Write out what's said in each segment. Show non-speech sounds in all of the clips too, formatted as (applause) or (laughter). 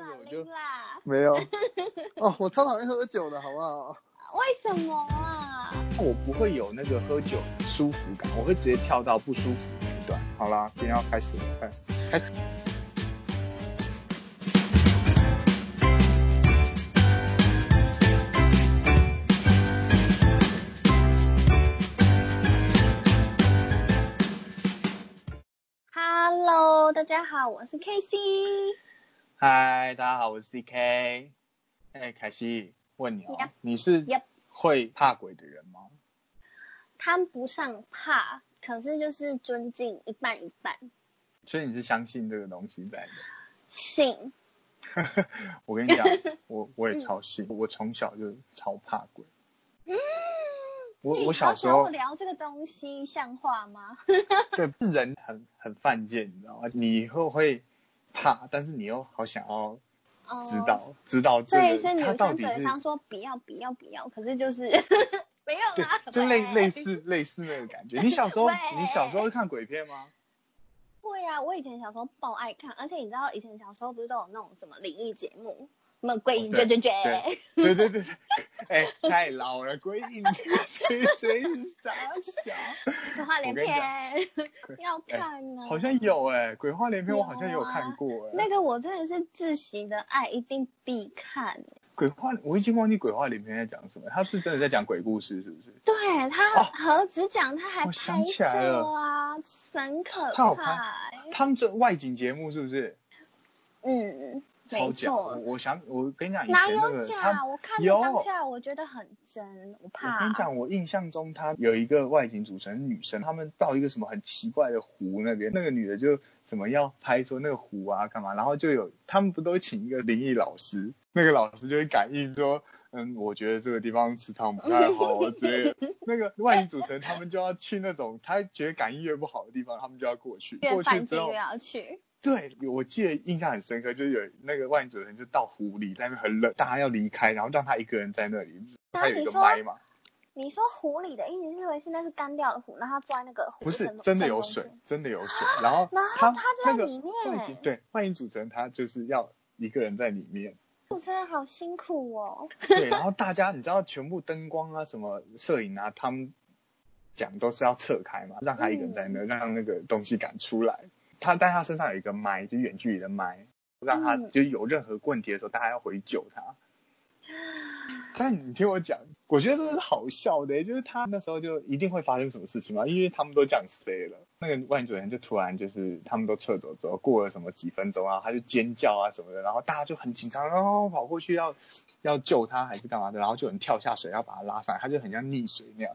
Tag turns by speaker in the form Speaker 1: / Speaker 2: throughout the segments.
Speaker 1: 这个我就
Speaker 2: 啦
Speaker 1: 没有。(laughs) 哦，我超讨厌喝酒的，好不好？
Speaker 2: 为什么啊？
Speaker 1: 我不会有那个喝酒舒服感，我会直接跳到不舒服那一段。好啦，今天要开始了，开始。
Speaker 2: Hello，大家好，我是 KC。
Speaker 1: 嗨，大家好，我是 CK。哎，凯西，问你哦，Yep. 你是会怕鬼的人吗？
Speaker 2: 谈不上怕，可是就是尊敬一半一半。
Speaker 1: 所以你是相信这个东西在的？
Speaker 2: 信。(laughs)
Speaker 1: 我跟你讲，(laughs) 我我也超信，我从小就超怕鬼。
Speaker 2: 嗯。
Speaker 1: 我我小时候
Speaker 2: 聊这个东西像话吗？(laughs)
Speaker 1: 对，人很很犯贱，你知道吗？你以后会怕，但是你又好想要知道、哦、知道这个，
Speaker 2: 对，是女生嘴上说不要不要不要，可是就是 (laughs) 没有啦，
Speaker 1: 就类类似类似那个感觉。(laughs) 你小时候你小时候会看鬼片吗？
Speaker 2: 会啊，我以前小时候爆爱看，而且你知道以前小时候不是都有那种什么灵异节目？什么鬼影追追追？
Speaker 1: 对对对对，哎、欸，太老了，鬼影追追是啥小？
Speaker 2: 鬼话连篇，(laughs) 要看呢、啊欸。
Speaker 1: 好像有哎、欸，鬼话连篇我好像也有看过哎。
Speaker 2: 那个我真的是窒息的爱，一定必看、欸。
Speaker 1: 鬼话，我已经忘记鬼话连篇在讲什么，他是真的在讲鬼故事是不是？
Speaker 2: 对，他何止讲，他还拍摄啊，神可怕、欸。他有拍，
Speaker 1: 他们这外景节目是不是？
Speaker 2: 嗯。
Speaker 1: 超假！我我想，我跟你讲，
Speaker 2: 哪有假？我看当下我觉得很真，我怕。
Speaker 1: 我跟你讲，我印象中他有一个外景组成女生，他们到一个什么很奇怪的湖那边，那个女的就什么要拍说那个湖啊干嘛，然后就有他们不都请一个灵异老师，那个老师就会感应说，嗯，我觉得这个地方磁场不太好之类的。(laughs) 那个外景组成他们就要去那种他觉得感应越不好的地方，他们就要过去，(laughs) 过去之后
Speaker 2: 要去。
Speaker 1: 对，我记得印象很深刻，就是有那个外景主持人就到湖里，在那边很冷，大家要离开，然后让他一个人在那里，他有一个麦嘛。
Speaker 2: 你说湖里的意思是为现在是干掉的湖，然后他坐在那个湖。
Speaker 1: 不是，真的有水，真的有水，然后
Speaker 2: 然后他在里面。
Speaker 1: 那个、对，外影主持人他就是要一个人在里面。
Speaker 2: 主持人好辛苦哦。
Speaker 1: 对，然后大家你知道，全部灯光啊，什么摄影啊，他们讲都是要撤开嘛，让他一个人在那，嗯、让那个东西赶出来。他但他身上有一个麦，就远距离的麦，让他就有任何问题的时候，大家要回救他。嗯、但你听我讲，我觉得这是好笑的，就是他那时候就一定会发生什么事情嘛，因为他们都这样 say 了。那个万主人就突然就是他们都撤走之后，过了什么几分钟啊，他就尖叫啊什么的，然后大家就很紧张，然后跑过去要要救他还是干嘛的，然后就有人跳下水要把他拉上来，他就很像溺水那样。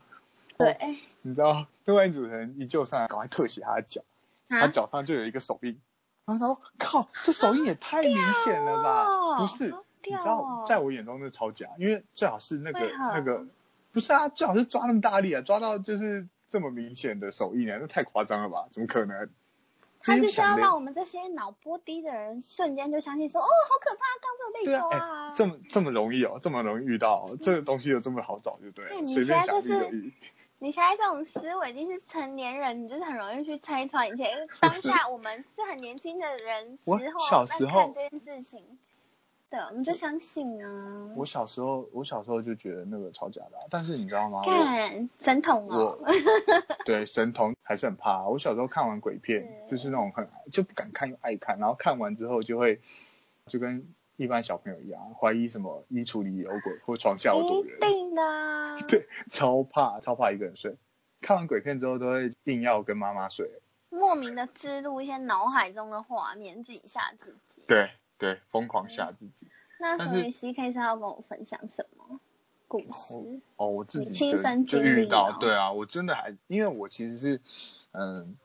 Speaker 2: 对，
Speaker 1: 你知道，那外景主人一救上来，赶快特写他的脚。他脚上就有一个手印，然后他说：“靠，这手印也太明显了吧？”哦、不是，你知道，在我眼中那超假，因为最好是那个那个，不是啊，最好是抓那么大力啊，抓到就是这么明显的手印啊，那太夸张了吧？怎么可能？
Speaker 2: 他就是要让我们这些脑波低的人瞬间就相信说：“哦，好可怕，刚这个被抓啊！”
Speaker 1: 这么这么容易哦，这么容易遇到、哦，这个东西又这么好找，就对了，随便想一个遇。
Speaker 2: 你现在这种思维已经是成年人，你就是很容易去拆穿一切。因为当下我们是很年轻的人时候，
Speaker 1: 小时候
Speaker 2: 看这件事情，对，我们就相信啊。
Speaker 1: 我小时候，我小时候就觉得那个超假的，但是你知道吗？
Speaker 2: 看神童哦。
Speaker 1: 对，神童还是很怕。我小时候看完鬼片，就是那种很就不敢看又爱看，然后看完之后就会就跟。一般小朋友一样，怀疑什么衣橱里有鬼或床下有躲人。
Speaker 2: 一定的啊。(laughs)
Speaker 1: 对，超怕，超怕一个人睡。看完鬼片之后，都会硬要跟妈妈睡。
Speaker 2: 莫名的植入一些脑海中的画面，自己吓自己。
Speaker 1: 对对，疯狂吓自己。
Speaker 2: 嗯、那所以 CK 是要跟我分享什么故事？
Speaker 1: 哦，哦，我自己
Speaker 2: 亲身经
Speaker 1: 历、到。对啊，我真的还，因为我其实是，嗯，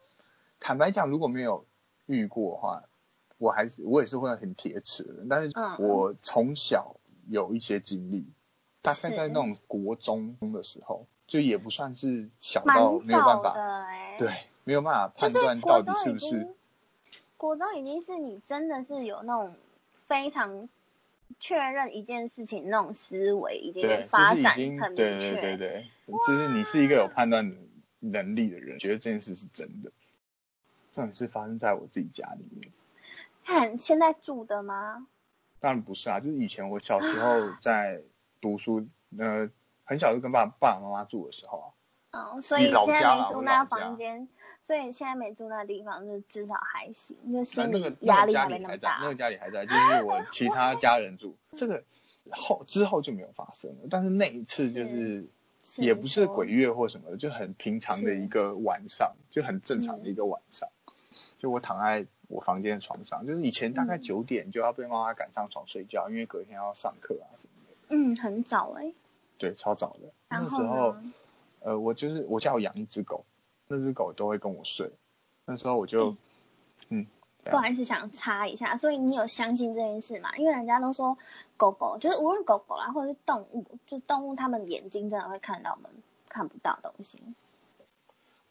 Speaker 1: 坦白讲，如果没有遇过的话。我还是我也是会很铁齿的，但是我从小有一些经历，嗯、大概在那种国中的时候，就也不算是小到没有办法，
Speaker 2: 欸、
Speaker 1: 对，没有办法判断到底是不是。
Speaker 2: 国中已经是你真的是有那种非常确认一件事情那种思维已经发展很明确，
Speaker 1: 对对对对，就是你是一个有判断能力的人，觉得这件事是真的。这种事发生在我自己家里面。
Speaker 2: 看现在住的吗？
Speaker 1: 当然不是啊，就是以前我小时候在读书，呃，很小就跟爸爸爸妈妈住的时候啊。
Speaker 2: 哦，所以现在没住那房间，所以现在没住那地方，就至少还行，就心理压力还没那么大。
Speaker 1: 那个家里还在，就是我其他家人住，(laughs) 这个后之后就没有发生了。但是那一次就是，也不是鬼月或什么的，就很平常的一个晚上，就很正常的一个晚上。就我躺在我房间的床上，就是以前大概九点就要被妈妈赶上床睡觉，因为隔天要上课啊什么的。
Speaker 2: 嗯，很早哎。对，
Speaker 1: 超早的。那时候。呃，我就是我家有养一只狗，那只狗都会跟我睡。那时候我就，嗯，
Speaker 2: 不好意思，想插一下，所以你有相信这件事吗？因为人家都说狗狗就是无论狗狗啦，或者是动物，就是动物，它们眼睛真的会看到我们看不到的东西。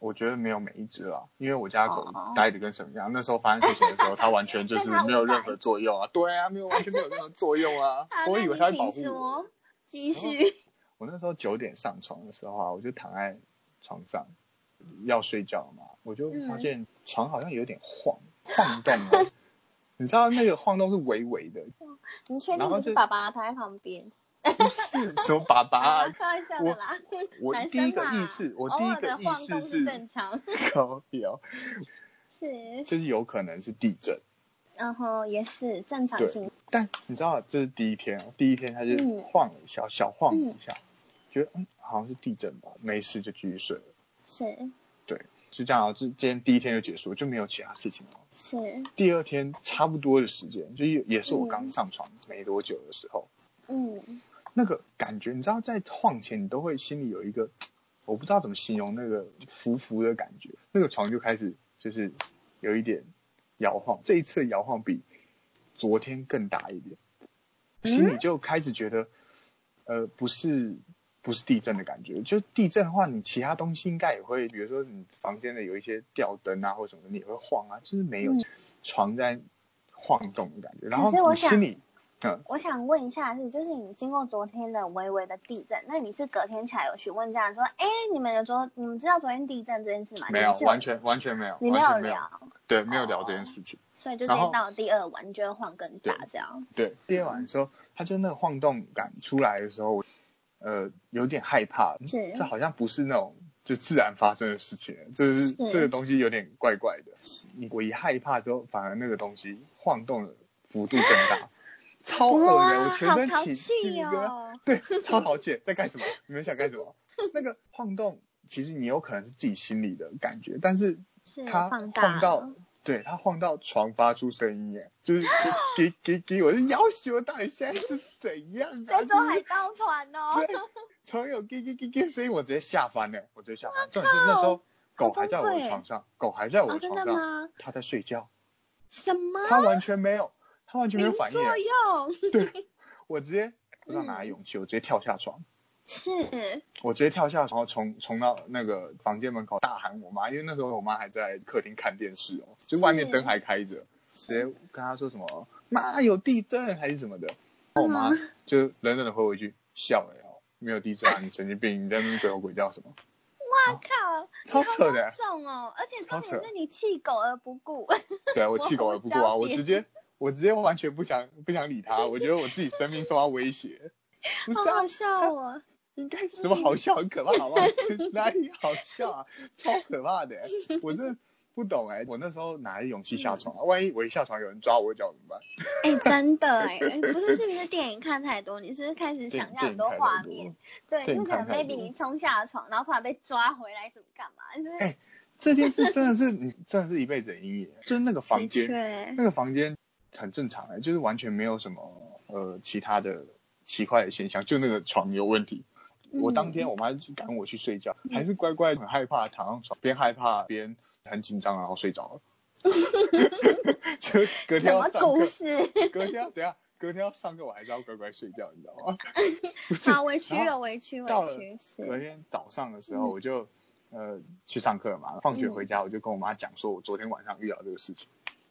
Speaker 1: 我觉得没有每一只啦，因为我家狗呆的跟什么样。哦、那时候发生事情的时候，它完全就是没有任何作用啊。对啊，没有完全没有任何作用啊。(laughs) 我以为它在保护我。
Speaker 2: 继续。
Speaker 1: 我那时候九点上床的时候啊，我就躺在床上要睡觉嘛，我就发现床好像有点晃，嗯、晃动的。(laughs) 你知道那个晃动是微微的。
Speaker 2: 你确定不是爸爸躺在旁边？
Speaker 1: 不是，(laughs) 什么爸爸、啊？(laughs)
Speaker 2: 开玩笑的啦。
Speaker 1: 我我第一个意识，我第一个意识是
Speaker 2: 正常。(laughs)
Speaker 1: 高调。
Speaker 2: 是。
Speaker 1: 就是有可能是地震。
Speaker 2: 然后也是正常性。
Speaker 1: 但你知道这是第一天，第一天他就晃了一下，嗯、小晃了一下。嗯觉得嗯，好像是地震吧，没事就继续睡了。
Speaker 2: 是。
Speaker 1: 对，就这样，就今天第一天就结束，就没有其他事情了。
Speaker 2: 是。
Speaker 1: 第二天差不多的时间，就也是我刚上床没多久的时候。
Speaker 2: 嗯。
Speaker 1: 那个感觉，你知道，在晃前你都会心里有一个，我不知道怎么形容那个浮浮的感觉，那个床就开始就是有一点摇晃，这一次摇晃比昨天更大一点，心里就开始觉得。呃，不是，不是地震的感觉。就地震的话，你其他东西应该也会，比如说你房间的有一些吊灯啊，或什么，你也会晃啊。就是没有床在晃动的感觉。嗯、然后你心里，嗯，
Speaker 2: 我想问一下是，就是你经过昨天的微微的地震，那你是隔天起来有询问家人说，哎，你们有说你们知道昨天地震这件事吗？
Speaker 1: 没有，完全完全没有，
Speaker 2: 你没有聊，
Speaker 1: 对，没有聊这件事情。
Speaker 2: 哦、所以就到了第二晚，你就会晃更大这样。
Speaker 1: 对，对第二晚的时候。嗯他就那个晃动感出来的时候，呃，有点害怕。是。这好像不是那种就自然发生的事情，这是，是这个东西有点怪怪的。你我一害怕之后，反而那个东西晃动的幅度更大，超恶的，我全身起鸡皮疙瘩。对，超淘气，在干什么？你们想干什么？那个晃动，其实你有可能是自己心里的感觉，但是它晃到。对，它晃到床发出声音耶，就是 (laughs) 给给给我是要求到底现在是怎样啊？
Speaker 2: 在坐海盗船哦。
Speaker 1: 对，床有给给给给声音，我直接吓翻了，我直接吓翻。重点是那时候狗还在我的床上，狗还在我的床上，它在睡觉。
Speaker 2: 什么？
Speaker 1: 它完全没有，它完全没有反应。
Speaker 2: 作用。
Speaker 1: 对，(laughs) 我直接不知道哪来勇气，我直接跳下床。
Speaker 2: 是，
Speaker 1: 我直接跳下床，冲冲到那个房间门口大喊我妈，因为那时候我妈还在客厅看电视哦，就外面灯还开着，直接跟她说什么妈有地震还是什么的，然后我妈就冷冷的回我一句笑了哦，没有地震啊，你神经病，你在那边鬼吼鬼叫什么？
Speaker 2: 哇靠，
Speaker 1: 超扯的，
Speaker 2: 重哦，而且重点是你弃狗而不顾，
Speaker 1: 对啊，我弃狗而不顾啊，(laughs) 我直接我直接完全不想不想理他，我觉得我自己生命受到威胁，(laughs)
Speaker 2: 好好笑哦。
Speaker 1: 应该什么好笑？很可怕，好不好？(laughs) 哪里好笑啊？(laughs) 超可怕的！我真的不懂哎，我那时候哪来勇气下床啊？万一我一下床有人抓我脚怎么办？
Speaker 2: 哎，真的哎，不是是不是电影看太多？你是不是开始想象很多画面？对，就可能 maybe 你冲下床，然后突然被抓回来，怎么干嘛？就是哎，
Speaker 1: 这件事真的是你真的是一辈子的阴影，就是那个房间，那个房间很正常哎，就是完全没有什么呃其他的奇怪的现象，就那个床有问题。我当天我妈赶我去睡觉，嗯、还是乖乖很害怕躺上床，边害怕边很紧张，然后睡着了。(laughs) 就隔天要上课，隔天等下隔天要上课，我还是要乖乖睡觉，你知道吗？(laughs)
Speaker 2: 好委屈了，委屈委屈。到了
Speaker 1: 隔天早上的时候，我就、嗯、呃去上课嘛，放学回家我就跟我妈讲说，我昨天晚上遇到这个事情。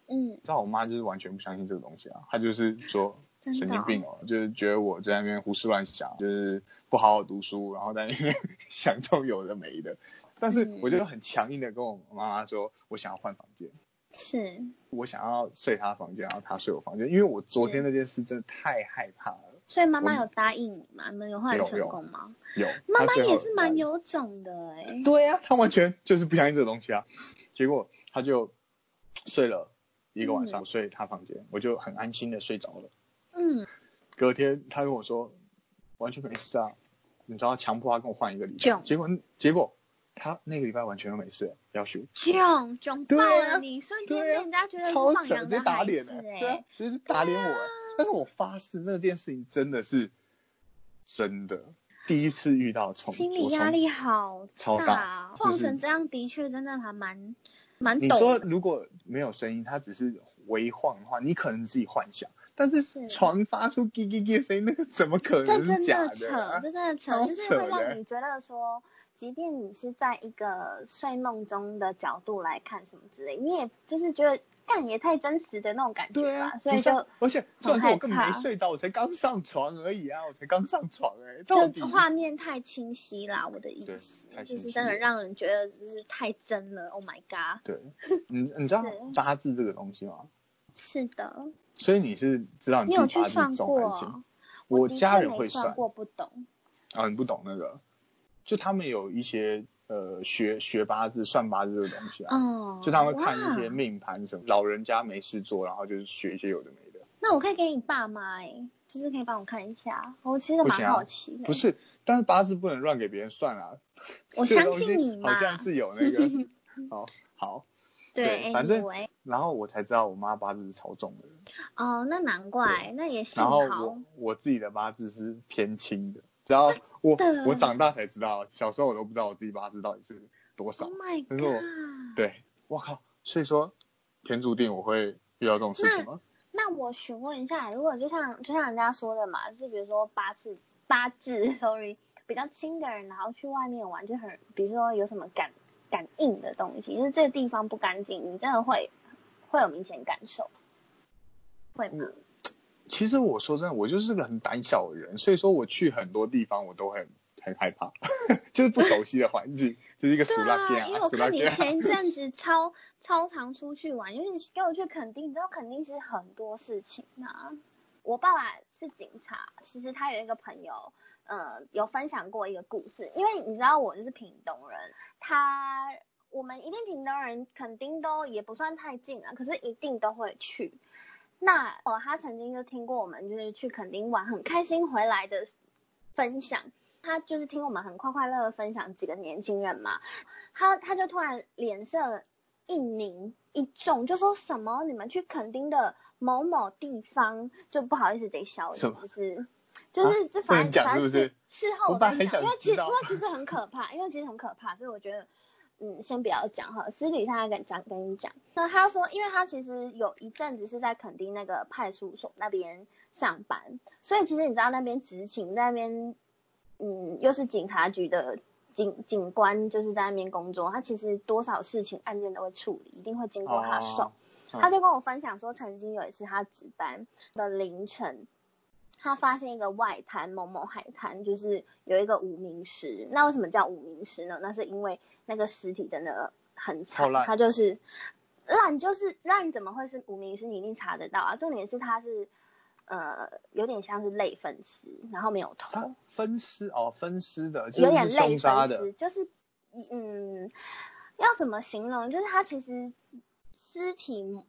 Speaker 1: 嗯，知道我妈就是完全不相信这个东西啊，她就是说。神经病哦，就是觉得我在那边胡思乱想，就是不好好读书，然后在那边想这种有的没的。但是我就很强硬的跟我妈妈说，我想要换房间。
Speaker 2: 是。
Speaker 1: 我想要睡她房间，然后她睡我房间，因为我昨天那件事真的太害怕了。
Speaker 2: 所以妈妈有答应你吗？你们有换来成功吗？
Speaker 1: 有。
Speaker 2: 妈妈也是蛮有种的哎、欸。
Speaker 1: 对呀、啊，她完全就是不相信这个东西啊。结果她就睡了一个晚上，嗯、睡他房间，我就很安心的睡着了。
Speaker 2: 嗯。
Speaker 1: 隔天他跟我说完全没事啊，你知道强迫他跟我换一个礼拜，结果结果他那个礼拜完全都没事，要学。
Speaker 2: 囧囧爆了你，瞬间被人家觉得超放养的孩子哎、
Speaker 1: 欸，对啊，就是打脸我。但是我发誓，那件事情真的是真的，第一次遇到冲，
Speaker 2: 心理压力好大，
Speaker 1: 超大，
Speaker 2: 晃成这样的确真的还蛮蛮。
Speaker 1: 你说如果没有声音，它只是微晃的话，你可能自己幻想。但是床发出叽叽叽的声音，那个怎么可能是假的？
Speaker 2: 这真的 (laughs) 扯，这真的扯，就是会让你觉得说，即便你是在一个睡梦中的角度来看什么之类，你也就是觉得干也太真实的那种感觉。
Speaker 1: 对啊，
Speaker 2: 所以就
Speaker 1: 而且虽然说我根本没睡着，我才刚上床而已啊，(laughs) 我才刚上床哎、欸，
Speaker 2: 就画面太清晰啦，我的意思就是真的让人觉得就是太真了，Oh my god！
Speaker 1: 对，你你知道八字这个东西吗？
Speaker 2: 是的。
Speaker 1: 所以你是知道你自己八字重还是轻？我家人会算，
Speaker 2: 过不懂。
Speaker 1: 啊，你不懂那个？就他们有一些呃学学八字、算八字这个东西啊。哦。就他们会看一些命盘什么，老人家没事做，然后就是学一些有的没的。
Speaker 2: 那我可以给你爸妈哎，就是可以帮我看一下。我其实蛮好奇的。
Speaker 1: 不是，但是八字不能乱给别人算啊。
Speaker 2: 我相信你嘛。
Speaker 1: 好像是有那个。(laughs) 好好。对，反正，然后我才知道我妈八字是超重的。
Speaker 2: 哦，那难怪，那也幸
Speaker 1: 好。然后我我自己的八字是偏轻的，然后我我长大才知道，小时候我都不知道我自己八字到底是多少。
Speaker 2: Oh my god！
Speaker 1: 可是我对，我靠，所以说天注定我会遇到这种事情吗？
Speaker 2: 那，那我询问一下，如果就像就像人家说的嘛，就比如说八字八字，(laughs) sorry，比较轻的人，然后去外面玩就很，比如说有什么感。感应的东西，就是这个地方不干净，你真的会会有明显感受，会吗？
Speaker 1: 其实我说真的，我就是个很胆小的人，所以说我去很多地方我都很很害怕，(laughs) 就是不熟悉的环境，(laughs) 就是一个死拉店啊。
Speaker 2: 因为我看你前一阵子 (laughs) 超超常出去玩，因为你跟我去垦丁，你知道垦丁是很多事情啊。我爸爸是警察，其实他有一个朋友，呃，有分享过一个故事。因为你知道我就是屏东人，他我们一定屏东人肯定都也不算太近啊，可是一定都会去。那哦，他曾经就听过我们就是去垦丁玩很开心回来的分享，他就是听我们很快快乐乐分享几个年轻人嘛，他他就突然脸色一凝。一重就说什么你们去垦丁的某某地方就不好意思得小心，就是就是这反正反正是事后我因为其实因为其实很可怕，因为其实很可怕，所以我觉得嗯先不要讲哈，私底下跟讲跟你讲。那他说，因为他其实有一阵子是在垦丁那个派出所那边上班，所以其实你知道那边执勤那边嗯又是警察局的。警警官就是在那边工作，他其实多少事情案件都会处理，一定会经过他手。Oh, oh. 他就跟我分享说，曾经有一次他值班的凌晨，他发现一个外滩某某海滩，就是有一个无名尸。那为什么叫无名尸呢？那是因为那个尸体真的很惨，他就是烂，就是烂，怎么会是无名尸？你一定查得到啊。重点是他是。呃，有点像是类分尸，然后没有头。
Speaker 1: 分尸哦，分尸的，
Speaker 2: 有点类分尸，就是嗯，要怎么形容？就是他其实尸体。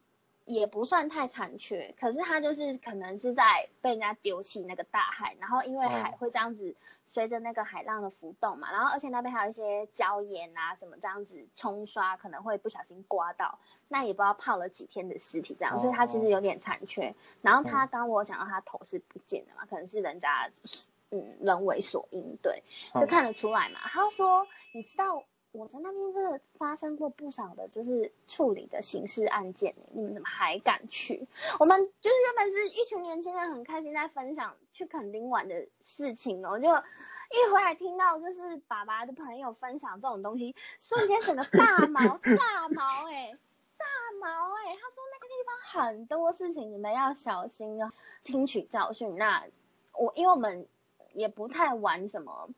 Speaker 2: 也不算太残缺，可是它就是可能是在被人家丢弃那个大海，然后因为海会这样子随着那个海浪的浮动嘛，然后而且那边还有一些礁岩啊什么这样子冲刷，可能会不小心刮到，那也不知道泡了几天的尸体这样，所以它其实有点残缺。然后他刚我讲到他头是不见的嘛，可能是人家嗯人为所应对，就看得出来嘛。他说你知道。我在那边真的发生过不少的，就是处理的刑事案件，你们怎么还敢去？我们就是原本是一群年轻人，很开心在分享去垦丁玩的事情哦，就一回来听到就是爸爸的朋友分享这种东西，瞬间整个炸毛 (laughs) 炸毛哎，炸毛哎，他说那个地方很多事情你们要小心哦，听取教训。那我因为我们也不太玩什么。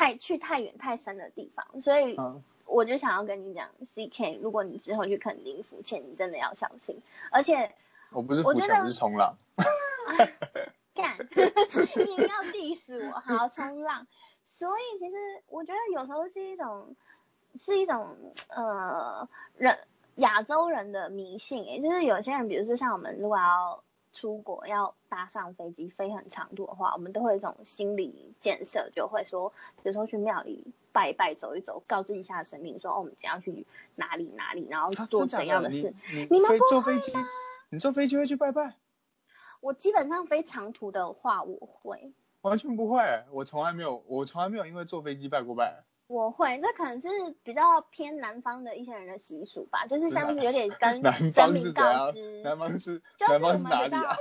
Speaker 2: 太去太远太深的地方，所以我就想要跟你讲，CK，如果你之后去垦丁浮潜，你真的要小心。而且
Speaker 1: 我不是浮潜，我是冲浪。(laughs)
Speaker 2: 干，(laughs) 你要 diss 我，好冲浪。所以其实我觉得有时候是一种，是一种呃人亚洲人的迷信诶，就是有些人，比如说像我们如果要出国要搭上飞机飞很长途的话，我们都会有一种心理建设，就会说，比如说去庙里拜一拜、走一走，告知一下神明说，哦，我们将要去哪里哪里，然后做怎样的事。
Speaker 1: 你们坐飞机，你坐飞机会去拜拜？
Speaker 2: 我基本上飞长途的话，我会。
Speaker 1: 完全不会，我从来没有，我从来没有因为坐飞机拜过拜。
Speaker 2: 我会，这可能是比较偏南方的一些人的习俗吧，就是像是有点跟 (laughs) 神明告知。
Speaker 1: 南方是，
Speaker 2: 就是 (laughs) 我们
Speaker 1: 比较，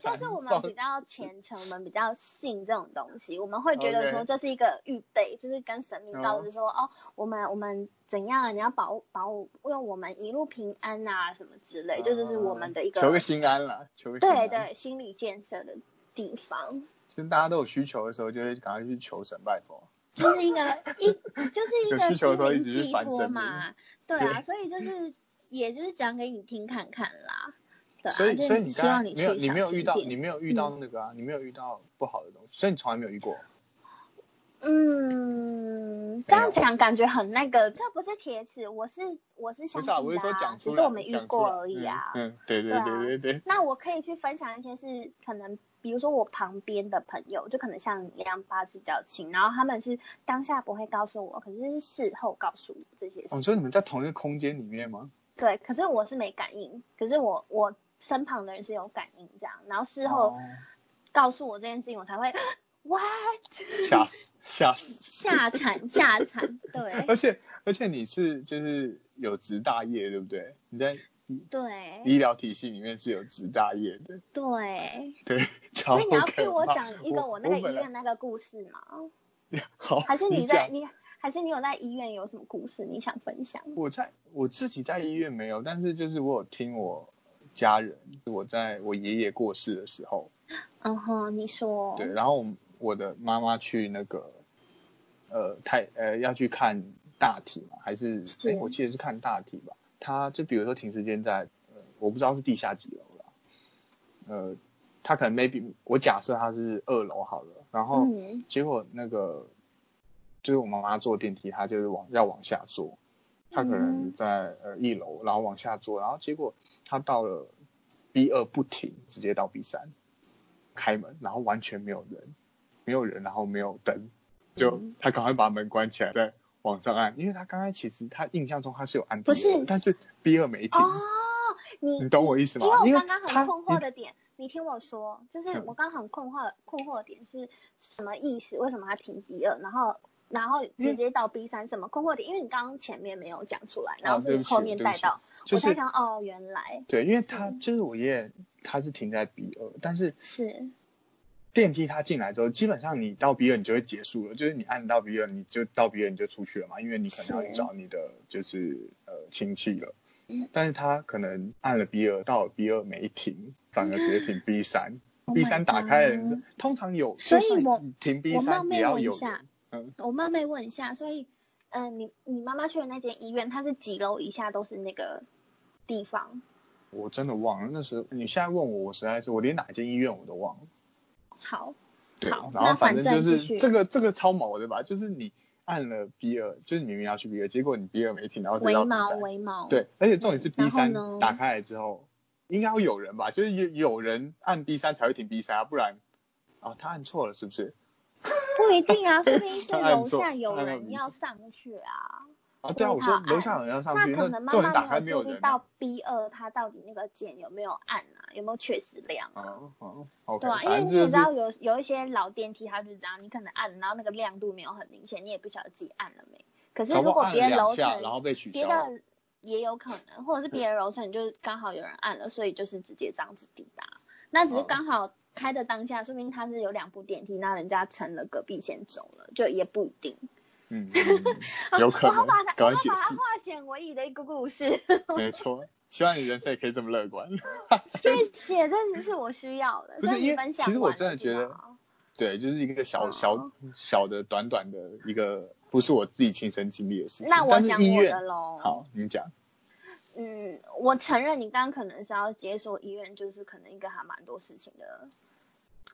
Speaker 2: 就是我们比较虔诚，我们比较信这种东西，我们会觉得说这是一个预备，就是跟神明告知说，哦，我们我们怎样，你要保保用我们一路平安啊，什么之类，这就是我们的一个
Speaker 1: 求个心安啦，求
Speaker 2: 个。对对，心理建设的地方。
Speaker 1: 其实大家都有需求的时候，就会赶快去求神拜佛。
Speaker 2: 就是一个一，就是一个心灵寄托嘛，对啊，所以就是，也就是讲给你听看看啦，对啊，
Speaker 1: 所以所以你
Speaker 2: 希望你
Speaker 1: 没有你没有遇到你没有遇到那个啊，你没有遇到不好的东西，所以你从来没有遇过。
Speaker 2: 嗯，这样讲感觉很那个，这不是铁齿，我是我是相信的啊，只是我没遇过而已啊。
Speaker 1: 嗯，对对对对对。
Speaker 2: 那我可以去分享一些是可能。比如说我旁边的朋友，就可能像你一样八字比较轻，然后他们是当下不会告诉我，可是是事后告诉我这些事。
Speaker 1: 哦，所以你们在同一个空间里面吗？
Speaker 2: 对，可是我是没感应，可是我我身旁的人是有感应这样，然后事后告诉我这件事情，我才会、哦、(laughs) what
Speaker 1: 吓死吓死
Speaker 2: 吓惨吓惨，对。(laughs)
Speaker 1: 而且而且你是就是有职大业对不对？你在。
Speaker 2: 对，
Speaker 1: 医疗体系里面是有职大业的。
Speaker 2: 对，(laughs)
Speaker 1: 对，
Speaker 2: 所以你要替我讲一个我那个医院那个故事吗？
Speaker 1: 好，
Speaker 2: 还是你在你还是你有在医院有什么故事你想分享？
Speaker 1: 我在我自己在医院没有，但是就是我有听我家人，我在我爷爷过世的时候，
Speaker 2: 嗯哼，你说，
Speaker 1: 对，然后我的妈妈去那个呃太呃要去看大体嘛，还是哎我记得是看大体吧。他就比如说停尸间在，呃，我不知道是地下几楼了，呃，他可能 maybe 我假设他是二楼好了，然后结果那个就是我妈妈坐电梯，她就是往要往下坐，她可能在呃一楼，然后往下坐，然后结果她到了 B 二不停，直接到 B 三，开门，然后完全没有人，没有人，然后没有灯，就他赶快把门关起来，对。往上按，因为他刚刚其实他印象中他是有按 B 二，不是，但是 B 二没停。哦，你你懂我意思吗？
Speaker 2: 因为我刚刚很困惑的点，你，听我说，就是我刚刚很困惑困惑的点是什么意思？为什么他停 B 二，然后然后直接到 B 三？什么困惑点？因为你刚刚前面没有讲出来，然后是后面带到，我才想哦，原来
Speaker 1: 对，因为他就是我爷爷，他是停在 B 二，但是
Speaker 2: 是。
Speaker 1: 电梯它进来之后，基本上你到 B 二你就会结束了，就是你按到 B 二你就到 B 二你就出去了嘛，因为你可能要去找你的就是呃亲戚了。但是他可能按了 B 二，到了 B 二没停，反而直接停 B 三。(laughs) B 三打开的人是通常有，
Speaker 2: 所以我
Speaker 1: 停 B 三也要有。
Speaker 2: 嗯，我冒昧问一下，所以嗯、呃，你你妈妈去的那间医院，它是几楼以下都是那个地方？
Speaker 1: 我真的忘了，那时候你现在问我，我实在是我连哪间医院我都忘了。
Speaker 2: 好，
Speaker 1: 对，然后反正就是这个这个超毛的吧，就是你按了 B 二，就是你明明要去 B 二，结果你 B 二没停，然后直接到 B 三。
Speaker 2: 微毛，
Speaker 1: 对，而且重点是 B 三打开来之后，应该会有人吧，就是有有人按 B 三才会停 B 三啊，不然啊他按错了是不是？
Speaker 2: 不一定啊，说不定是 (laughs) 楼下有人要上去啊。
Speaker 1: 啊，对啊，我说楼下有人要上去，
Speaker 2: 那可能妈妈没有注意到 B 二，它到底那个键有没有按啊？有没有确实亮啊？
Speaker 1: 哦哦，OK。
Speaker 2: 对啊，因为你也知道有有一些老电梯，它就是这样，你可能按，然后那个亮度没有很明显，你也不晓得自己按了没。可是如果别人楼层，
Speaker 1: 然后被取消，
Speaker 2: 别的也有可能，或者是别的楼层就是刚好有人按了，所以就是直接这样子抵达。那只是刚好开的当下，说明他是有两部电梯，那人家乘了隔壁先走了，就也不一定。
Speaker 1: 嗯，(laughs) 有可能。我要把它，
Speaker 2: 我要把它化险为夷的一个故事。
Speaker 1: 没错，希望你人生也可以这么乐观。(laughs)
Speaker 2: 谢谢，这只是我需要的。
Speaker 1: 不是因为，其实我真的觉得，对，就是一个小小小的短短的一个，不是我自己亲身经历的事情。
Speaker 2: 那我讲我的喽。
Speaker 1: 好，你讲。
Speaker 2: 嗯，我承认你刚刚可能是要接受医院，就是可能应该还蛮多事情的。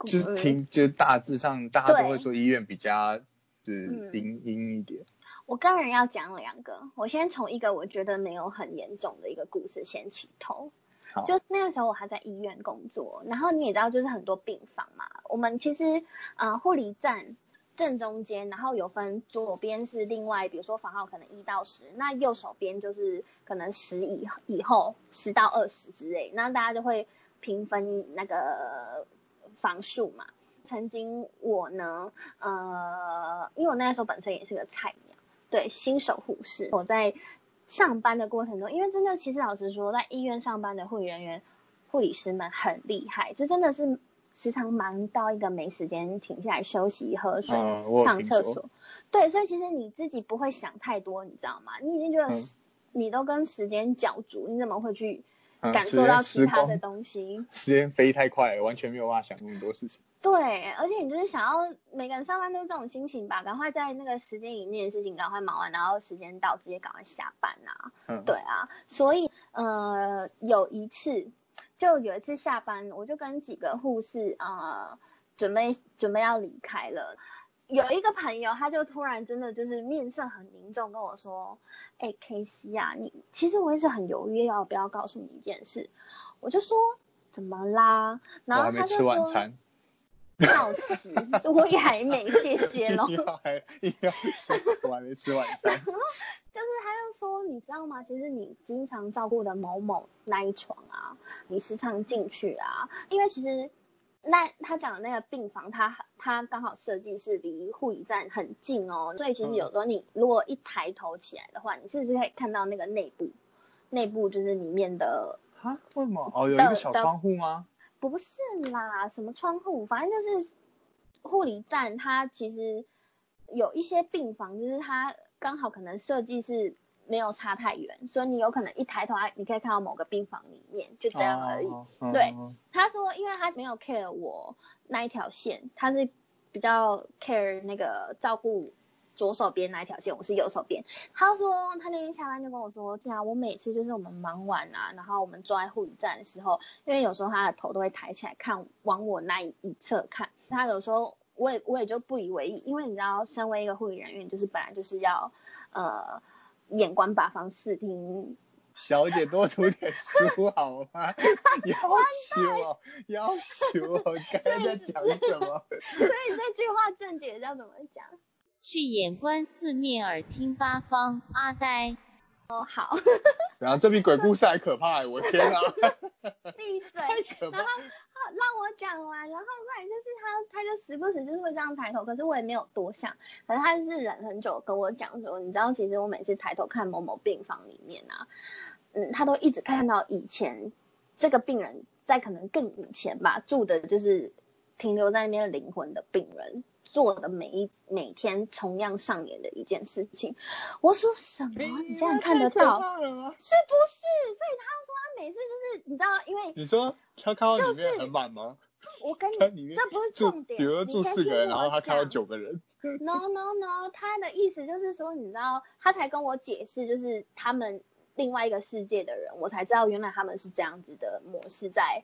Speaker 1: 就是听，就是大致上大家都会说医院比较是阴阴一点。
Speaker 2: 我个人要讲两个，我先从一个我觉得没有很严重的一个故事先起头。就那个时候我还在医院工作，然后你也知道，就是很多病房嘛。我们其实呃护理站正中间，然后有分左边是另外，比如说房号可能一到十，那右手边就是可能十以以后十到二十之类，那大家就会平分那个房数嘛。曾经我呢，呃，因为我那个时候本身也是个菜鸟，对，新手护士，我在。上班的过程中，因为真的，其实老实说，在医院上班的护理人员、护理师们很厉害，这真的是时常忙到一个没时间停下来休息、喝水、嗯、上厕所。对，所以其实你自己不会想太多，你知道吗？你已经觉得、嗯、你都跟时间角逐，你怎么会去感受到其他的东西？
Speaker 1: 嗯、时间飞太快了，完全没有办法想那么多事情。
Speaker 2: 对，而且你就是想要每个人上班都是这种心情吧，赶快在那个时间以内的事情赶快忙完，然后时间到直接赶快下班啊。嗯。对啊，所以呃有一次就有一次下班，我就跟几个护士啊、呃、准备准备要离开了，有一个朋友他就突然真的就是面色很凝重跟我说，哎、欸、Casey 啊，你其实我一直很犹豫要不要告诉你一件事，我就说怎么啦？然后他就说。笑死，我也还没谢谢喽。(laughs) 要还
Speaker 1: 要说，我还没吃晚餐。(laughs)
Speaker 2: 就是他又说，你知道吗？其实你经常照顾的某某那一床啊，你时常进去啊，因为其实那他讲的那个病房，他他刚好设计是离护理站很近哦，所以其实有时候你如果一抬头起来的话，你是不是可以看到那个内部？内部就是里面的。
Speaker 1: 啊？为什么？哦，有一个小窗户吗？
Speaker 2: 不是啦，什么窗户，反正就是护理站，它其实有一些病房，就是它刚好可能设计是没有差太远，所以你有可能一抬头，你可以看到某个病房里面，就这样而已。对，哦、他说，因为他没有 care 我那一条线，他是比较 care 那个照顾。左手边那一条线，我是右手边。他说他那天下班就跟我说，这样我每次就是我们忙完啊，然后我们坐在护理站的时候，因为有时候他的头都会抬起来看往我那一侧看，他有时候我也我也就不以为意，因为你知道，身为一个护理人员，就是本来就是要呃眼观八方视听。
Speaker 1: 小姐多读点书好吗？要求哦，要求哦，该在讲什么？
Speaker 2: 所以这句话正解要怎么讲？
Speaker 3: 去眼观四面，耳听八方。阿呆，
Speaker 2: 哦好。
Speaker 1: 然后这比鬼故事还可怕哎！我天啊！(laughs)
Speaker 2: 闭嘴！然后让我讲完，然后后来就是他，他就时不时就是会这样抬头，可是我也没有多想。可是他就是忍很久跟我讲说，你知道，其实我每次抬头看某某病房里面啊，嗯，他都一直看到以前这个病人在可能更以前吧住的，就是停留在那边灵魂的病人。做的每一每天同样上演的一件事情，我说什么？你这样看得到？是不是？所以他说他每次就是你知道，因为
Speaker 1: 你说他看到里面很满吗？
Speaker 2: 我跟你这不是重点。
Speaker 1: 比如说住四个人，然后他看到九个人。(laughs) (laughs)
Speaker 2: No no no，他的意思就是说，你知道，他才跟我解释，就是他们另外一个世界的人，我才知道原来他们是这样子的模式，在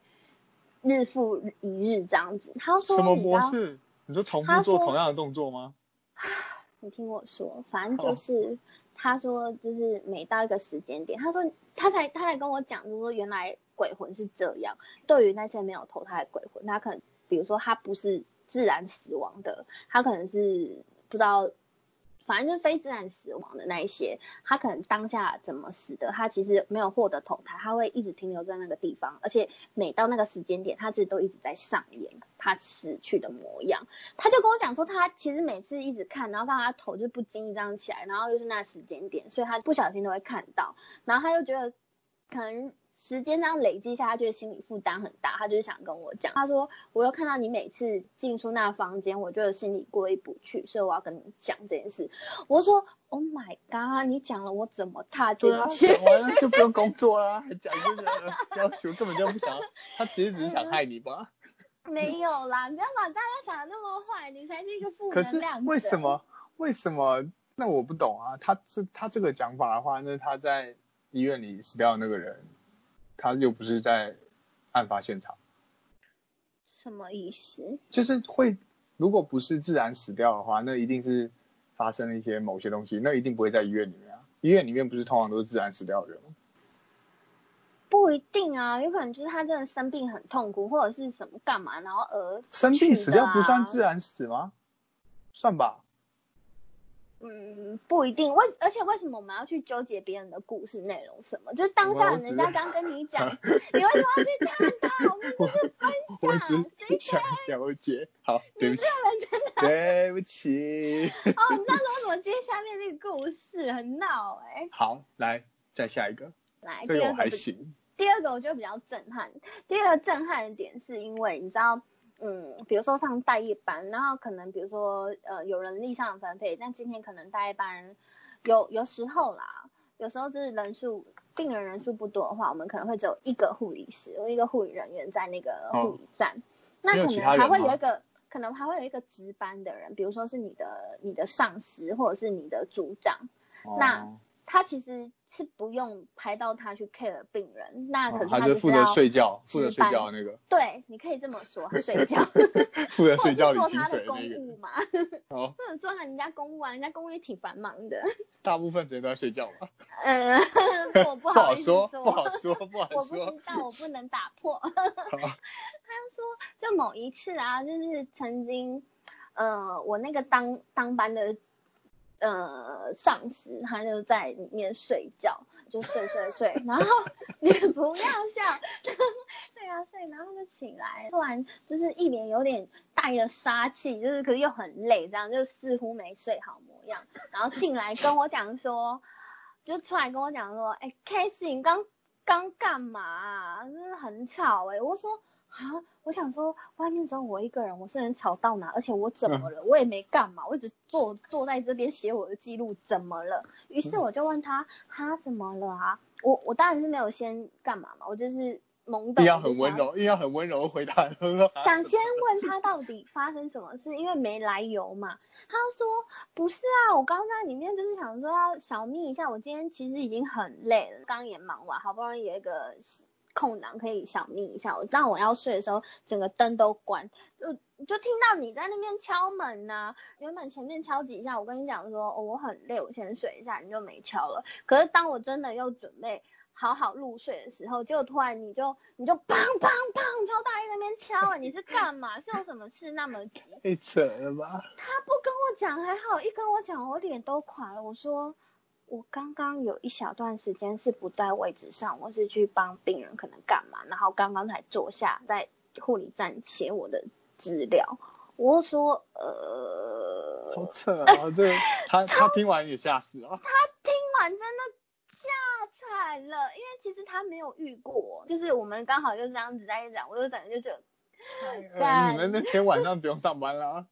Speaker 2: 日复一日这样子。他说
Speaker 1: 什么模式？你说重复做同样的动作吗？(sighs)
Speaker 2: 你听我说，反正就是他说，就是每到一个时间点，他说他才他才跟我讲，就是说原来鬼魂是这样。对于那些没有投胎的鬼魂，他可能比如说他不是自然死亡的，他可能是不知道。反正就非自然死亡的那一些，他可能当下怎么死的，他其实没有获得投胎，他会一直停留在那个地方，而且每到那个时间点，他自己都一直在上演他死去的模样。他就跟我讲说，他其实每次一直看，然后看他头就不经意这样起来，然后又是那时间点，所以他不小心都会看到，然后他又觉得可能。时间这样累积下，他觉得心理负担很大，他就是想跟我讲。他说，我又看到你每次进出那个房间，我觉得心里过意不去，所以我要跟你讲这件事。我说，Oh my god，你讲了我怎么踏进去？
Speaker 1: 讲完了就不用工作了，还讲这个要求，根本就不想。他其实只是想害你吧？
Speaker 2: 没有啦，不要把大家想的那么坏，你才是一
Speaker 1: 个负
Speaker 2: 能量者。
Speaker 1: 为什么？为什么？那我不懂啊。他这他这个讲法的话，那他在医院里死掉的那个人，他又不是在案发现场。
Speaker 2: 什么意思？
Speaker 1: 就是会，如果不是自然死掉的话，那一定是发生了一些某些东西，那一定不会在医院里面啊。医院里面不是通常都是自然死掉的人吗？
Speaker 2: 不一定啊，有可能就是他真的生病很痛苦，或者是什么干嘛，然后而、啊、
Speaker 1: 生病死掉不算自然死吗？算吧。
Speaker 2: 嗯，不一定。为而且为什么我们要去纠结别人的故事内容？什么？就是当下人家这样跟你讲，(laughs) 你为什么要去探讨？我们只是分享，
Speaker 1: 我只想了解。好，对不起。对不起。(laughs)
Speaker 2: 哦，你知道我怎么接下面那个故事？很闹哎、欸。
Speaker 1: 好，来再下一个。
Speaker 2: 来，
Speaker 1: 这个我还行。
Speaker 2: 第二个我觉得比较震撼。第二个震撼的点是因为你知道。嗯，比如说上大夜班，然后可能比如说呃有人力上的分配，但今天可能大夜班有有时候啦，有时候就是人数病人人数不多的话，我们可能会只有一个护理师，有一个护理人员在那个护理站，哦、那可能还会有一个可能还会有一个值班的人，比如说是你的你的上司或者是你的组长，哦、那。他其实是不用排到他去 care 病人，那可是他就负责
Speaker 1: 睡觉，负责睡觉那个。
Speaker 2: 对，你可以这么说，他睡觉。(laughs)
Speaker 1: 负责睡觉
Speaker 2: 做他的公务嘛。
Speaker 1: 哦。(laughs)
Speaker 2: 不能做他人家公务啊，人家公务也挺繁忙的。(laughs)
Speaker 1: 大部分时间都在睡觉嘛。
Speaker 2: 嗯，我不好意思说，
Speaker 1: 不好说，不好说。
Speaker 2: 我不知道，我不能打破。他说，就某一次啊，就是曾经，呃，我那个当当班的。呃，上司他就在里面睡觉，就睡睡睡，然后 (laughs) 你不要笑，睡啊睡，然后就醒来，突然就是一脸有点带着杀气，就是可是又很累，这样就似乎没睡好模样，然后进来跟我讲说，就出来跟我讲说，哎，Casey，你刚刚干嘛啊？真的很吵哎，我说。啊，我想说，外面只有我一个人，我是能吵到哪？而且我怎么了？我也没干嘛，我一直坐坐在这边写我的记录，怎么了？于是我就问他，他怎么了啊？我我当然是没有先干嘛嘛，我就是懵懂。
Speaker 1: 你要很温柔，你要很温柔回答。(laughs)
Speaker 2: 想先问他到底发生什么事，因为没来由嘛。他说不是啊，我刚刚在里面就是想说要小眯一下，我今天其实已经很累了，刚也忙完，好不容易有一个。空档可以小眯一下，我知道我要睡的时候，整个灯都关，就就听到你在那边敲门呐、啊。原本前面敲几下，我跟你讲说，哦，我很累，我先睡一下，你就没敲了。可是当我真的又准备好好入睡的时候，结果突然你就你就砰砰砰超大力那边敲啊，你是干嘛？是有什么事那么急？
Speaker 1: 太扯了吧？
Speaker 2: 他不跟我讲还好，一跟我讲我脸都垮了。我说。我刚刚有一小段时间是不在位置上，我是去帮病人可能干嘛，然后刚刚才坐下在护理站写我的资料。我说呃，
Speaker 1: 好扯啊！这 (laughs) 他他听完也吓死啊。
Speaker 2: 他听完真的吓惨了，因为其实他没有遇过，就是我们刚好就这样子在一讲，我就等于就觉得，
Speaker 1: 呃、你们那天晚上不用上班了。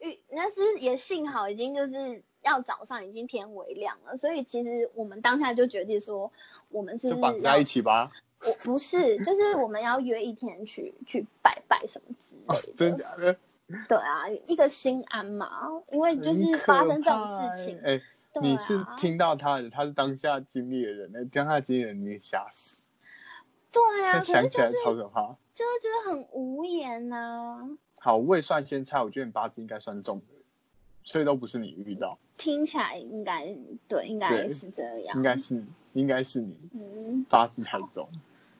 Speaker 2: 遇那是也幸好已经就是。要早上已经天微亮了，所以其实我们当下就决定说，我们是
Speaker 1: 绑在一起吧？
Speaker 2: 我不是，就是我们要约一天去去拜拜什么之类的。
Speaker 1: 哦、(laughs) 真的假的？
Speaker 2: 对啊，一个心安嘛，因为就是发生这种事情。哎、欸，
Speaker 1: 啊、你是听到他的，他是当下经历的人，那当下经历的人你也吓死。
Speaker 2: 对啊，
Speaker 1: 想起来超可怕。
Speaker 2: 就是觉得很无言呐、啊。
Speaker 1: 好，未算先猜，我觉得你八字应该算重的。所以都不是你遇到，
Speaker 2: 听起来应该对，应该是这样，
Speaker 1: 应该是应该是你，嗯，八字太重。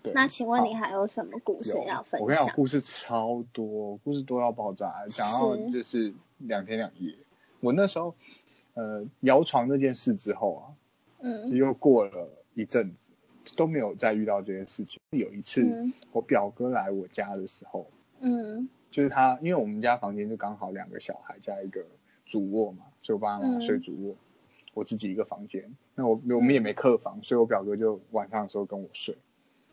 Speaker 1: 对，
Speaker 2: 那请问你还有什么故事要分享？
Speaker 1: 我跟你讲，故事超多，故事多到爆炸，然后就是两天两夜。我那时候呃摇床那件事之后啊，嗯，又过了一阵子都没有再遇到这件事情。有一次我表哥来我家的时候，嗯，就是他，因为我们家房间就刚好两个小孩加一个。主卧嘛，所以我爸爸妈妈睡主卧，嗯、我自己一个房间。那我我们也没客房，嗯、所以我表哥就晚上的时候跟我睡。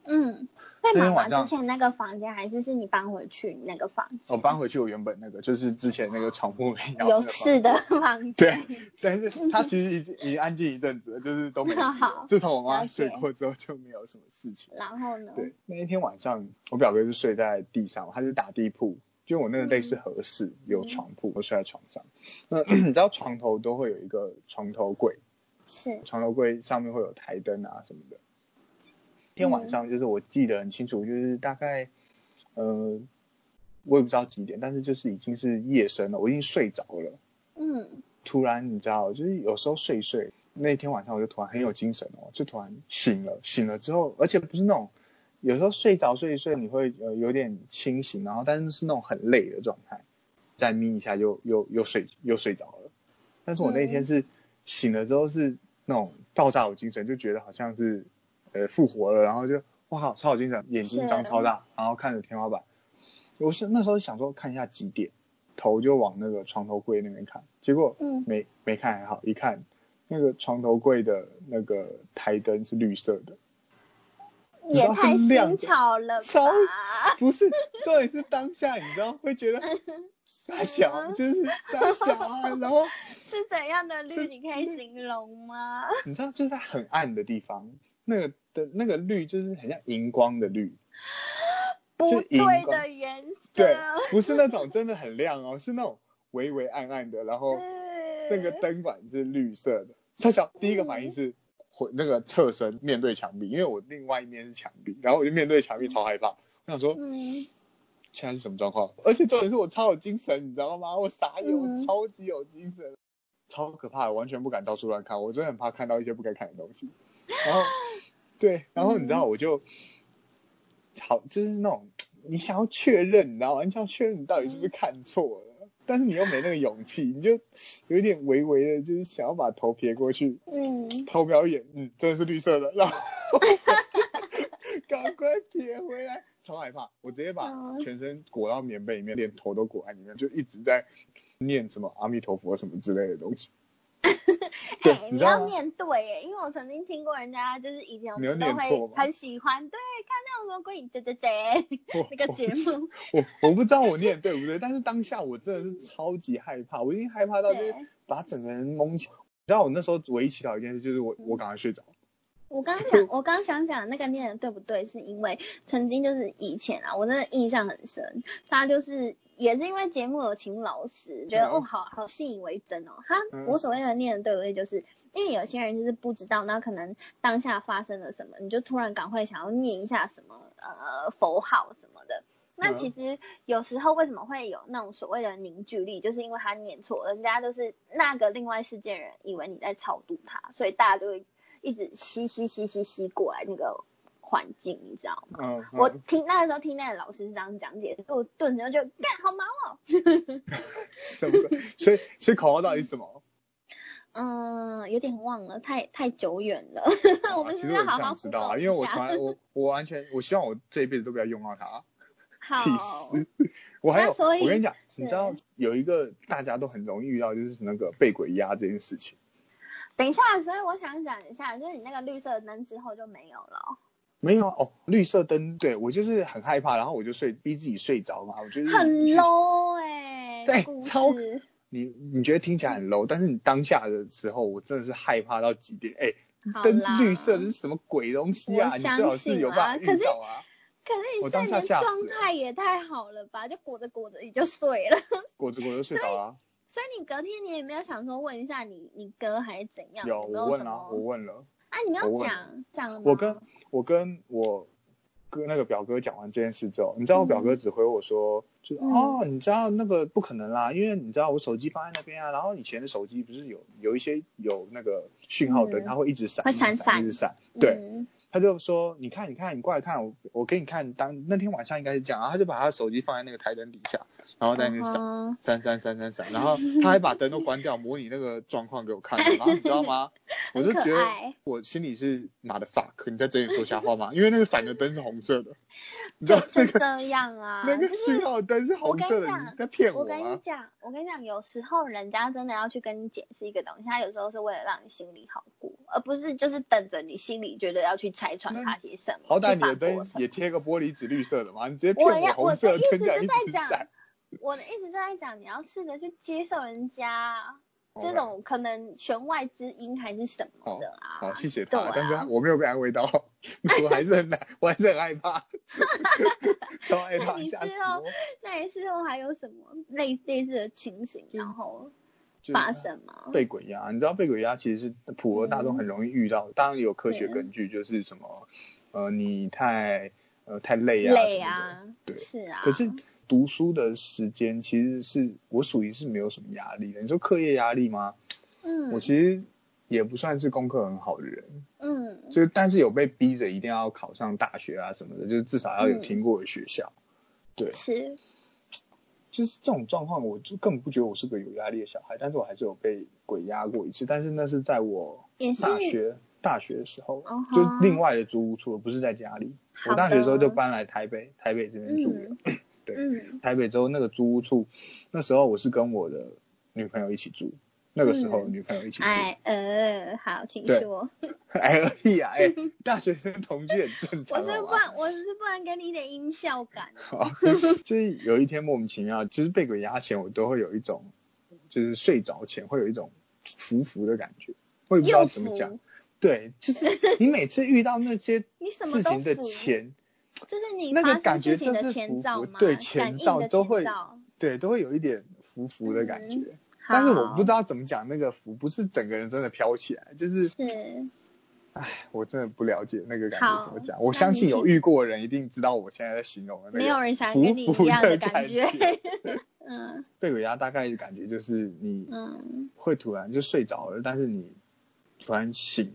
Speaker 2: 嗯，那买完之前那个房间，还是是你搬回去那个房间？
Speaker 1: 我搬回去我原本那个，就是之前那个床铺
Speaker 2: 有事的房间。
Speaker 1: 对，但是他其实已经已经安静一阵子了，就是都没事。(laughs) 好。自从我妈睡过之后，就没有什么事情。
Speaker 2: 然后呢？
Speaker 1: 对，那一天晚上，我表哥就睡在地上，他就打地铺。就我那个类似和室，有床铺，我睡在床上。那你知道床头都会有一个床头柜，
Speaker 2: 是
Speaker 1: 床头柜上面会有台灯啊什么的。天晚上就是我记得很清楚，就是大概呃我也不知道几点，但是就是已经是夜深了，我已经睡着了。
Speaker 2: 嗯。
Speaker 1: 突然你知道，就是有时候睡睡，那天晚上我就突然很有精神哦，就突然醒了，醒了之后，而且不是那种。有时候睡着睡一睡，你会呃有点清醒，然后但是是那种很累的状态，再眯一下又又又睡又睡着了。但是我那天是醒了之后是那种爆炸有精神，就觉得好像是呃复活了，然后就哇靠超有精神，眼睛张超大，然后看着天花板。我是那时候想说看一下几点，头就往那个床头柜那边看，结果没没看还好，一看那个床头柜的那个台灯是绿色的。
Speaker 2: 也太新潮了吧！
Speaker 1: 超不是，重点是当下你知道会觉得 (laughs) 傻小，就是傻小啊，然后 (laughs)
Speaker 2: 是怎样的绿？你可以形容吗？(laughs)
Speaker 1: 你知道就是在很暗的地方，那个的那个绿就是很像荧光的绿，
Speaker 2: 不对的颜色，
Speaker 1: 对，不是那种真的很亮哦，是那种微微暗暗的，然后那个灯管是绿色的。傻小第一个反应是。那个侧身面对墙壁，因为我另外一面是墙壁，然后我就面对墙壁超害怕。我想说，嗯，现在是什么状况？而且重点是我超有精神，你知道吗？我傻眼，我超级有精神，嗯、超可怕的，完全不敢到处乱看，我真的很怕看到一些不该看的东西。然后，(laughs) 对，然后你知道我就，好，就是那种你想要确认，你知道吗？你想要确认你到底是不是看错了。嗯但是你又没那个勇气，你就有一点微微的，就是想要把头撇过去，嗯，头瞄一眼，嗯，真的是绿色的，然后 (laughs) 赶快撇回来，超害怕，我直接把全身裹到棉被里面，连头都裹在里面，就一直在念什么阿弥陀佛什么之类的东西。
Speaker 2: 你要念对耶，因为我曾经听过人家就是以前我们都会很喜欢对看那种什么鬼影，对对对，那个节目。
Speaker 1: 我我不知道我念对不对，但是当下我真的是超级害怕，我已经害怕到就是把整个人蒙起。你知道我那时候唯一祈祷一件事就是我我赶快睡着。
Speaker 2: 我刚想我刚想讲那个念的对不对，是因为曾经就是以前啊，我真的印象很深，他就是。也是因为节目有请老师，觉得、嗯、哦好好信以为真哦。他、嗯、我所谓的念的对不对，就是因为有些人就是不知道，那可能当下发生了什么，你就突然赶快想要念一下什么呃佛号什么的。那其实有时候为什么会有那种所谓的凝聚力，就是因为他念错，人家都是那个另外世界人以为你在超度他，所以大家就会一直吸吸吸吸吸过来那个。环境，你知道吗？嗯，嗯，我听那个时候听那个老师是这样讲解，我顿时就干好忙哦。(laughs)
Speaker 1: 什么？所以所以口号到底是什么？
Speaker 2: 嗯，有点忘了，太太久远了。(laughs) 我们是不是要好好
Speaker 1: 知道啊，因为我从来我我完全我希望我这一辈子都不要用到它。(laughs)
Speaker 2: 好。
Speaker 1: 气死！我还有，我跟你讲，你知道有一个大家都很容易遇到，就是那个被鬼压这件事情。
Speaker 2: 等一下，所以我想讲一下，就是你那个绿色灯之后就没有了。
Speaker 1: 没有哦，绿色灯，对我就是很害怕，然后我就睡，逼自己睡着嘛，我觉得
Speaker 2: 很 low 哎、欸，(laughs)
Speaker 1: 对，超，你你觉得听起来很 low，但是你当下的时候，我真的是害怕到极点，哎，灯是绿色，这是什么鬼东西啊？你最好是有办法遇到啊。
Speaker 2: 可是，可是你睡眠状态也太好了吧？就裹着裹着你就睡了，(laughs)
Speaker 1: 裹着裹着睡着了。
Speaker 2: 所以你隔天你也没有想说问一下你你哥还是怎样？
Speaker 1: 有，我问了，我问了。
Speaker 2: 啊，你没有讲讲了吗？
Speaker 1: 我跟我跟我哥那个表哥讲完这件事之后，你知道我表哥只回我说，嗯、就哦，你知道那个不可能啦，因为你知道我手机放在那边啊，然后以前的手机不是有有一些有那个讯号灯，嗯、它会一直闪，
Speaker 2: 会闪闪，
Speaker 1: 一直闪，对。嗯他就说：“你看，你看，你过来看我，我给你看。当那天晚上应该是这样，然后他就把他手机放在那个台灯底下，然后在那边闪，闪闪闪闪闪，然后他还把灯都关掉，模拟那个状况给我看。然后你知道吗？我就觉得我心里是妈的 fuck，你在这里说瞎话吗？因为那个闪的灯是红色的，你知道那个
Speaker 2: 这样啊？
Speaker 1: 那个信号灯是红色的，你在骗我？
Speaker 2: 我跟你讲，我跟你讲，有时候人家真的要去跟你解释一个东西，他有时候是为了让你心里好过，而不是就是等着你心里觉得要去。”拆穿他些什么？
Speaker 1: 好歹你的灯也贴个玻璃纸绿色的嘛，你直接骗我红色的灯在一直闪。
Speaker 2: 我的意思就在讲，你要试着去接受人家。这种可能弦外之音还是什么的啊。
Speaker 1: 好，谢谢他，
Speaker 2: 啊、
Speaker 1: 但是我没有被安慰到，(laughs) 我还是很难，我还是很害怕。(laughs) 超害怕。那你事后，
Speaker 2: 那你事后还有什么类类似的情形，然后发生吗？
Speaker 1: 被鬼压，你知道被鬼压其实是普罗大众很容易遇到，嗯、当然有科学根据，就是什么，呃，你太呃太累啊，累啊，对，
Speaker 2: 是啊。
Speaker 1: 可是。读书的时间其实是我属于是没有什么压力的。你说课业压力吗？嗯，我其实也不算是功课很好的人。嗯，就但是有被逼着一定要考上大学啊什么的，就是至少要有听过的学校。嗯、对，
Speaker 2: 是，
Speaker 1: 就是这种状况，我就根本不觉得我是个有压力的小孩，但是我还是有被鬼压过一次，但是那是在我大学大学的时候，就另外的租屋处，不是在家里。我大学的时候就搬来台北，台北这边住了。嗯 (coughs) 对，嗯，台北之后那个租屋处，那时候我是跟我的女朋友一起住，那个时候女朋友一起住。
Speaker 2: 哎呃，好，请说。
Speaker 1: 哎而已啊，哎，大学生同居很正常。(laughs)
Speaker 2: 我是不然，我是不然给你一点音效感。(laughs)
Speaker 1: 好，(laughs) 就是有一天莫名其妙，就是被鬼压前，我都会有一种，就是睡着前会有一种浮浮的感觉，我也不知道怎么讲。对，就是你每次遇到那些事情的前。
Speaker 2: 就是你发生事情的前兆吗？
Speaker 1: 对，前兆都会，对，都会有一点浮浮的感觉。嗯、但是我不知道怎么讲那个浮，不是整个人真的飘起来，就是。是。哎，我真的不了解那个感觉怎么讲。我相信有遇过的人一定知道我现在在形容的那个。
Speaker 2: 没有人想跟你一样的感觉。(laughs)
Speaker 1: 嗯。被鬼压大概的感觉就是你，嗯，会突然就睡着了，但是你突然醒。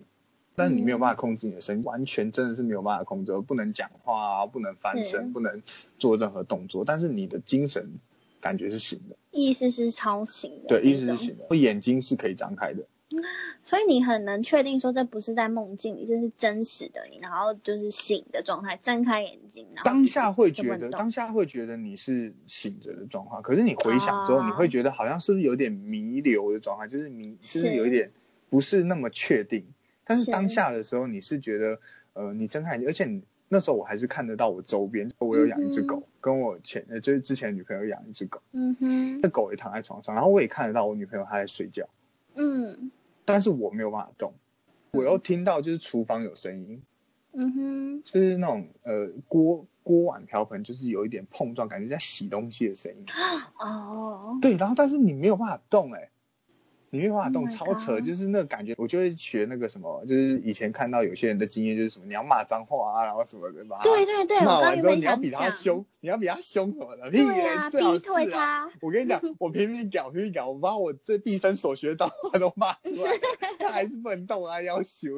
Speaker 1: 但是你没有办法控制你的声音，嗯、完全真的是没有办法控制，不能讲话啊，不能翻身，嗯、不能做任何动作。但是你的精神感觉是醒的，
Speaker 2: 意思是超醒的，
Speaker 1: 对，意思是醒的，我眼睛是可以张开的。(laughs)
Speaker 2: 所以你很能确定说这不是在梦境里，这是真实的你，然后就是醒的状态，睁开眼睛，然后
Speaker 1: 当下会觉得当下会觉得你是醒着的状况，可是你回想之后，你会觉得好像是不是有点弥留的状态，就是迷，就是有一点不是那么确定。但是当下的时候，你是觉得，呃，你睁开眼睛，而且你那时候我还是看得到我周边，我有养一只狗，嗯、跟我前呃就是之前女朋友养一只狗，嗯哼，那狗也躺在床上，然后我也看得到我女朋友她在睡觉，嗯，但是我没有办法动，我又听到就是厨房有声音，嗯哼，就是那种呃锅锅碗瓢盆就是有一点碰撞，感觉在洗东西的声音，哦，对，然后但是你没有办法动哎、欸。你没有办法动，超扯，就是那个感觉，我就会学那个什么，就是以前看到有些人的经验，就是什么你要骂脏话啊，然后什么的吧。
Speaker 2: 对对对，
Speaker 1: 骂完之后你要比他凶，你要比他凶什么的。
Speaker 2: 对啊，逼退他。
Speaker 1: 我跟你讲，我拼命屌，拼命屌，我把我这毕生所学脏话都骂出来，(laughs) 他还是不能动啊，要求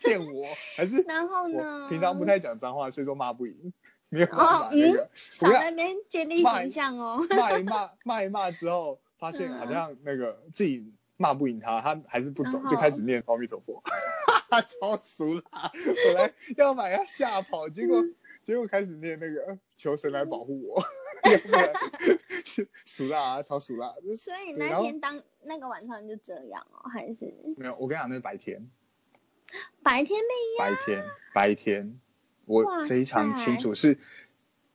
Speaker 1: 骗我，还是。
Speaker 2: 然后呢？
Speaker 1: 平常不太讲脏话，所以说骂不赢，没有办法。嗯，
Speaker 2: 少在那边建立形象哦。
Speaker 1: 骂一骂，骂一骂之后，发现好像那个自己。骂不赢他，他还是不走，就开始念阿弥陀佛，(laughs) 超俗啦！本来要把他吓跑，结果、嗯、结果开始念那个求神来保护我，(laughs) 俗辣啊，超俗辣！
Speaker 2: 所以那天当那个晚上就这样哦，还是
Speaker 1: 没有？我跟你讲，那是白天，
Speaker 2: 白天没
Speaker 1: 有，白天白天，我非常清楚是。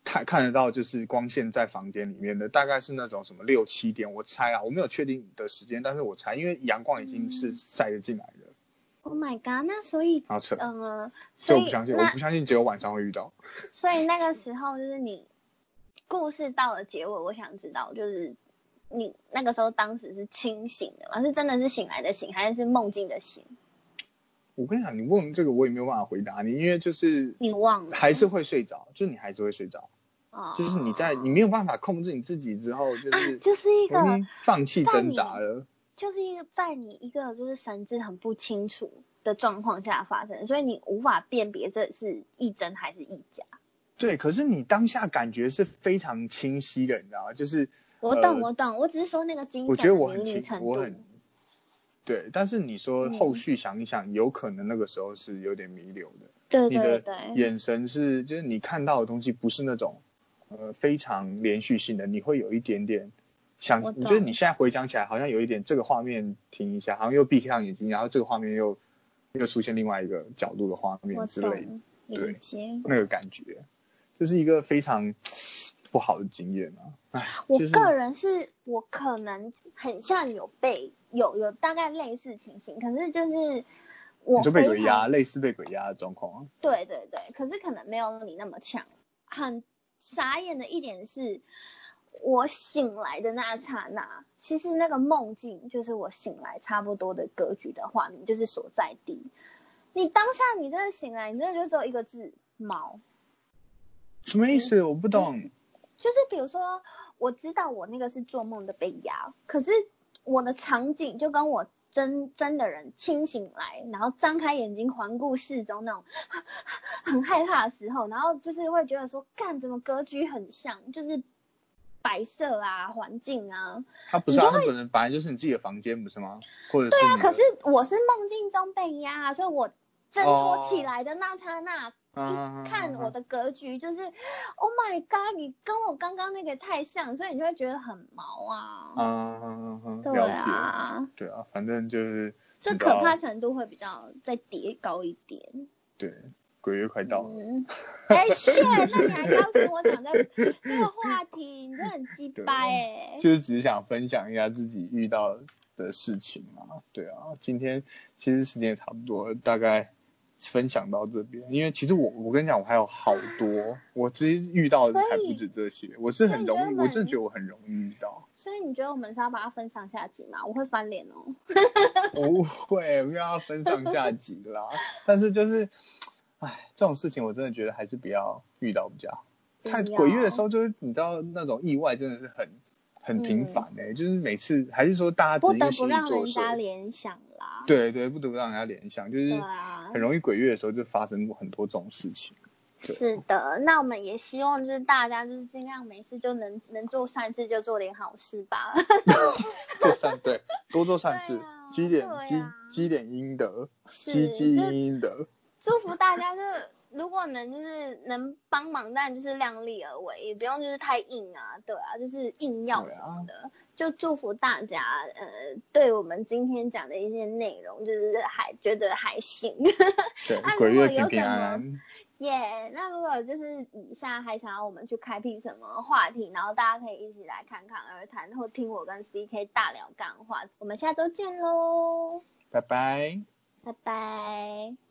Speaker 1: 看看得到，就是光线在房间里面的，大概是那种什么六七点，我猜啊，我没有确定的时间，但是我猜，因为阳光已经是晒得进来的。
Speaker 2: Oh my god！那所以，
Speaker 1: 好扯，嗯，所以我不相信，我不相信只有晚上会遇到。
Speaker 2: 所以那个时候就是你故事到了结尾，我想知道，就是你那个时候当时是清醒的吗？是真的是醒来的醒，还是梦境的醒？
Speaker 1: 我跟你讲，你问这个我也没有办法回答你，因为就是
Speaker 2: 你忘了，
Speaker 1: 还是会睡着，就是你还是会睡着。就是你在你没有办法控制你自己之后，就是、啊、就是一个放弃挣扎了，
Speaker 2: 就是一个在你一个就是神志很不清楚的状况下发生，所以你无法辨别这是一真还是一假。
Speaker 1: 对，可是你当下感觉是非常清晰的，你知道吗？就是
Speaker 2: 我懂，我懂，我只是说那个精神的迷离程度。
Speaker 1: 我很对，但是你说后续想一想，嗯、有可能那个时候是有点弥留的。
Speaker 2: 对对对，
Speaker 1: 你的眼神是就是你看到的东西不是那种。呃，非常连续性的，你会有一点点想。你觉得你现在回想起来，好像有一点这个画面停一下，好像又闭上眼睛，然后这个画面又又出现另外一个角度的画面之类的，对，那个感觉，就是一个非常不好的经验啊。哎，
Speaker 2: 我个人是我可能很像有被有有大概类似情形，可是就是我
Speaker 1: 就被鬼压，类似被鬼压的状况。
Speaker 2: 对对对，可是可能没有你那么强。很傻眼的一点是，我醒来的那刹那，其实那个梦境就是我醒来差不多的格局的画面，就是所在地。你当下你真的醒来，你真的就只有一个字毛。
Speaker 1: 什么意思？我不懂。
Speaker 2: 嗯，就是比如说，我知道我那个是做梦的被压，可是我的场景就跟我真真的人清醒来，然后张开眼睛环顾四周那种 (laughs) 很害怕的时候，然后就是会觉得说，干，怎么格局很像，就是。白色啊，环境啊，
Speaker 1: 他不是啊，它本人本来就是你自己的房间，不是吗？或者
Speaker 2: 对啊，可是我是梦境中被压，所以我挣脱起来的那刹那，看我的格局就是、啊、，Oh my God，你跟我刚刚那个太像，所以你就会觉得很毛啊。嗯嗯嗯，对啊，
Speaker 1: 对啊，反正就是
Speaker 2: 这可怕程度会比较再叠高一点。
Speaker 1: 对。鬼月快到了，
Speaker 2: 哎、嗯，谢、欸，那你还邀请我讲这这个话题，你真的很鸡掰哎。
Speaker 1: 就是只是想分享一下自己遇到的事情嘛。对啊，今天其实时间也差不多，大概分享到这边。因为其实我我跟你讲，我还有好多，我其实遇到的还不止这些。我是很容易，我真的觉得我很容易遇到。
Speaker 2: 所以你觉得我们是要把它分上下集吗？我会翻脸哦。
Speaker 1: 我不会，不要分上下集啦。(laughs) 但是就是。哎，这种事情我真的觉得还是不要遇到比较好。太鬼月的时候，就是你知道那种意外真的是很很频繁哎、欸，嗯、就是每次还是说大家
Speaker 2: 不得不让人家联想啦。
Speaker 1: 对对，不得不让人家联想，就是很容易鬼月的时候就发生过很多这种事情。
Speaker 2: 是的，那我们也希望就是大家就是尽量没事就能能做善事就做点好事吧。(laughs)
Speaker 1: 做善对，多做善事，积点积积点阴德，积积阴阴德。
Speaker 2: 祝福大家，就是如果能就是能帮忙，但就是量力而为，也不用就是太硬啊，对啊，就是硬要什么的，啊、就祝福大家，呃，对我们今天讲的一些内容，就是还觉得还行。
Speaker 1: 对，(laughs) 鬼月平平安安。
Speaker 2: 耶，yeah, 那如果就是以下还想要我们去开辟什么话题，然后大家可以一起来侃侃而谈，或听我跟 CK 大聊干话。我们下周见喽，
Speaker 1: 拜拜，
Speaker 2: 拜拜。